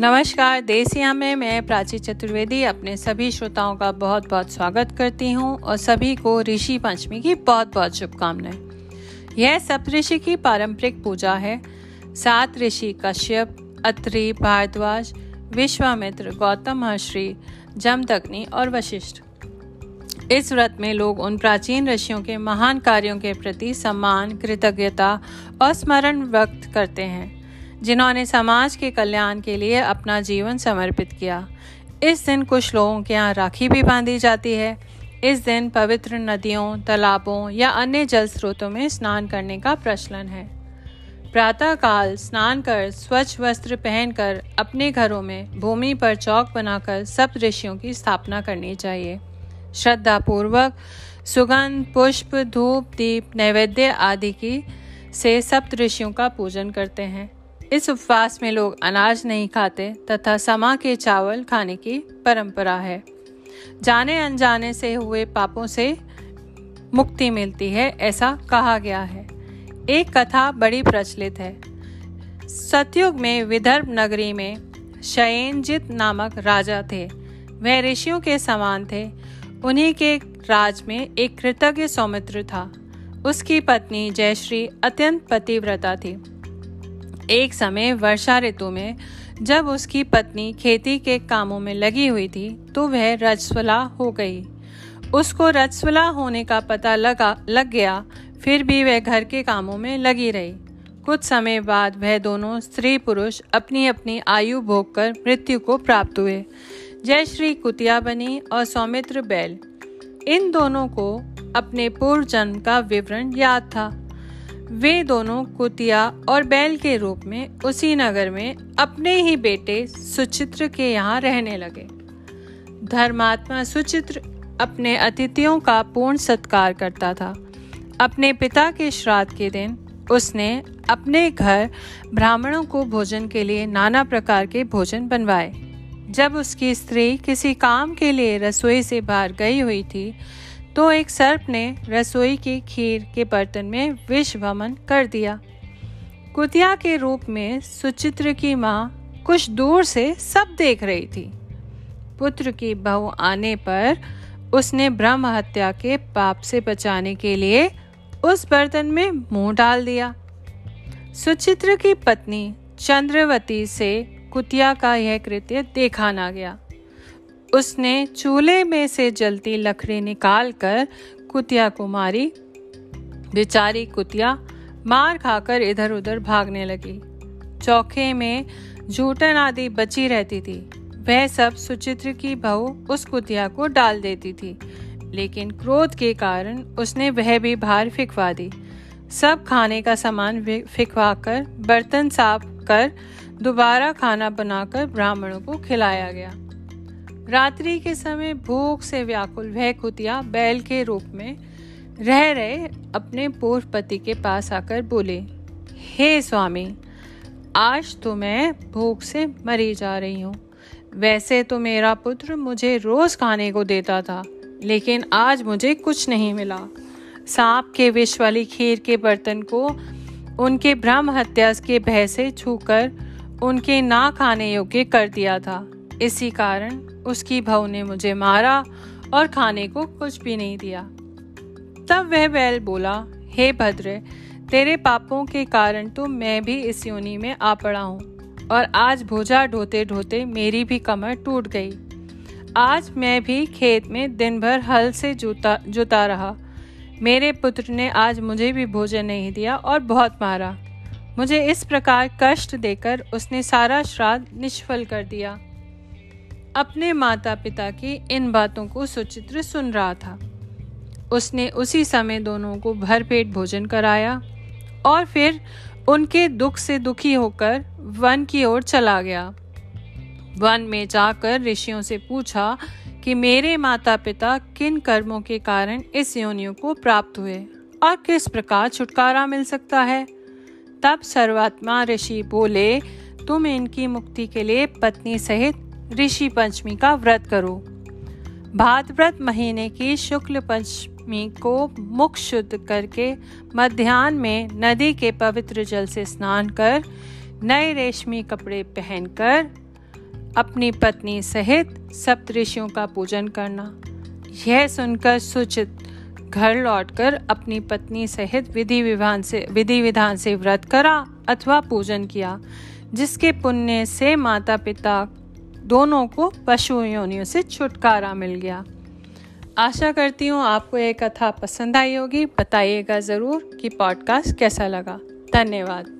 नमस्कार, देसिया में मैं प्राची चतुर्वेदी अपने सभी श्रोताओं का बहुत बहुत स्वागत करती हूँ और सभी को ऋषि पंचमी की बहुत बहुत शुभकामनाएँ। यह सप्तऋषि की पारंपरिक पूजा है। सात ऋषि कश्यप, अत्रि, भारद्वाज, विश्वामित्र, गौतम महर्षि, जमदग्नि और वशिष्ठ। इस व्रत में लोग उन प्राचीन ऋषियों के महान कार्यों के प्रति सम्मान, कृतज्ञता और स्मरण व्यक्त करते हैं। जिन्होंने समाज के कल्याण के लिए अपना जीवन समर्पित किया। इस दिन कुछ लोगों के यहाँ राखी भी बांधी जाती है। इस दिन पवित्र नदियों, तालाबों या अन्य जल स्रोतों में स्नान करने का प्रचलन है। प्रातः काल स्नान कर स्वच्छ वस्त्र पहनकर अपने घरों में भूमि पर चौक बनाकर सप्त ऋषियों की स्थापना करनी चाहिए। श्रद्धा पूर्वक सुगंध, पुष्प, धूप, दीप, नैवेद्य आदि की से सप्त ऋषियों का पूजन करते हैं। इस उपवास में लोग अनाज नहीं खाते तथा समा के चावल खाने की परंपरा है। जाने अनजाने से हुए पापों से मुक्ति मिलती है, ऐसा कहा गया है। एक कथा बड़ी प्रचलित है। सतयुग में विदर्भ नगरी में शयनजित नामक राजा थे। वह ऋषियों के समान थे। उन्हीं के राज में एक कृतज्ञ सौमित्र था। उसकी पत्नी जयश्री अत्यंत पतिव्रता थी। एक समय वर्षा ऋतु में जब उसकी पत्नी खेती के कामों में लगी हुई थी तो वह रजस्वला हो गई। उसको रजस्वला होने का पता लगा, लग गया, फिर भी वह घर के कामों में लगी रही। कुछ समय बाद वह दोनों स्त्री पुरुष अपनी अपनी आयु भोग कर मृत्यु को प्राप्त हुए। जय श्री कुतिया बनी और सौमित्र बैल। इन दोनों को अपने पूर्व जन्म का विवरण याद था। वे दोनों कुतिया और बैल के रूप में उसी नगर में अपने ही बेटे सुचित्र के यहाँ रहने लगे। धर्मात्मा सुचित्र अपने अतिथियों का पूर्ण सत्कार करता था। अपने पिता के श्राद्ध के दिन उसने अपने घर ब्राह्मणों को भोजन के लिए नाना प्रकार के भोजन बनवाए। जब उसकी स्त्री किसी काम के लिए रसोई से बाहर गई हुई थी तो एक सर्प ने रसोई की खीर के बर्तन में विष वमन कर दिया। कुतिया के रूप में सुचित्र की माँ कुछ दूर से सब देख रही थी। पुत्र की बहू आने पर उसने ब्रह्म हत्या के पाप से बचाने के लिए उस बर्तन में मुँह डाल दिया। सुचित्र की पत्नी चंद्रवती से कुतिया का यह कृत्य देखा ना गया। उसने चूल्हे में से जलती लकड़ी निकाल कर कुतिया को मारी। बेचारी कुतिया मार खाकर इधर उधर भागने लगी। चौखे में झूठन आदि बची रहती थी। वह सब सुचित्र की बहू उस कुतिया को डाल देती थी। लेकिन क्रोध के कारण उसने वह भी बाहर फिकवा दी। सब खाने का सामान फिकवा कर बर्तन साफ़ कर दोबारा खाना बनाकर ब्राह्मणों को खिलाया गया। रात्रि के समय भूख से व्याकुल वह कुतिया बैल के रूप में रह रहे अपने पूर्व पति के पास आकर बोले, हे स्वामी, आज तो मैं भूख से मरी जा रही हूँ। वैसे तो मेरा पुत्र मुझे रोज खाने को देता था, लेकिन आज मुझे कुछ नहीं मिला। सांप के विष वाली खीर के बर्तन को उनके ब्रह्म हत्या के भय से छूकर उनके ना खाने योग्य कर दिया था। इसी कारण उसकी बहू ने मुझे मारा और खाने को कुछ भी नहीं दिया। तब वह बैल बोला, हे भद्र, तेरे पापों के कारण तो मैं भी इस योनि में आ पड़ा हूँ और आज भोजा ढोते ढोते मेरी भी कमर टूट गई। आज मैं भी खेत में दिन भर हल से जुता जुता रहा। मेरे पुत्र ने आज मुझे भी भोजन नहीं दिया और बहुत मारा। मुझे इस प्रकार कष्ट देकर उसने सारा श्राद्ध निष्फल कर दिया। अपने माता पिता की इन बातों को सुचित्र सुन रहा था। उसने उसी समय दोनों को भरपेट भोजन कराया और फिर उनके दुख से दुखी होकर वन की ओर चला गया। वन में जाकर ऋषियों से पूछा कि मेरे माता पिता किन कर्मों के कारण इस योनियों को प्राप्त हुए और किस प्रकार छुटकारा मिल सकता है। तब सर्वात्मा ऋषि बोले, तुम इनकी मुक्ति के लिए पत्नी सहित ऋषि पंचमी का व्रत करो। भाद्रव्रत महीने की शुक्ल पंचमी को मुख शुद्ध करके मध्यान्ह में नदी के पवित्र जल से स्नान कर, नए रेशमी कपड़े पहनकर, अपनी पत्नी सहित सप्तऋषियों का पूजन करना। यह सुनकर सुचित घर लौटकर अपनी पत्नी सहित विधि विधान से, विधि विधान से व्रत करा अथवा पूजन किया, जिसके पुण्य से माता पिता दोनों को पशु योनियों से छुटकारा मिल गया। आशा करती हूँ आपको ये कथा पसंद आई होगी। बताइएगा ज़रूर कि पॉडकास्ट कैसा लगा। धन्यवाद।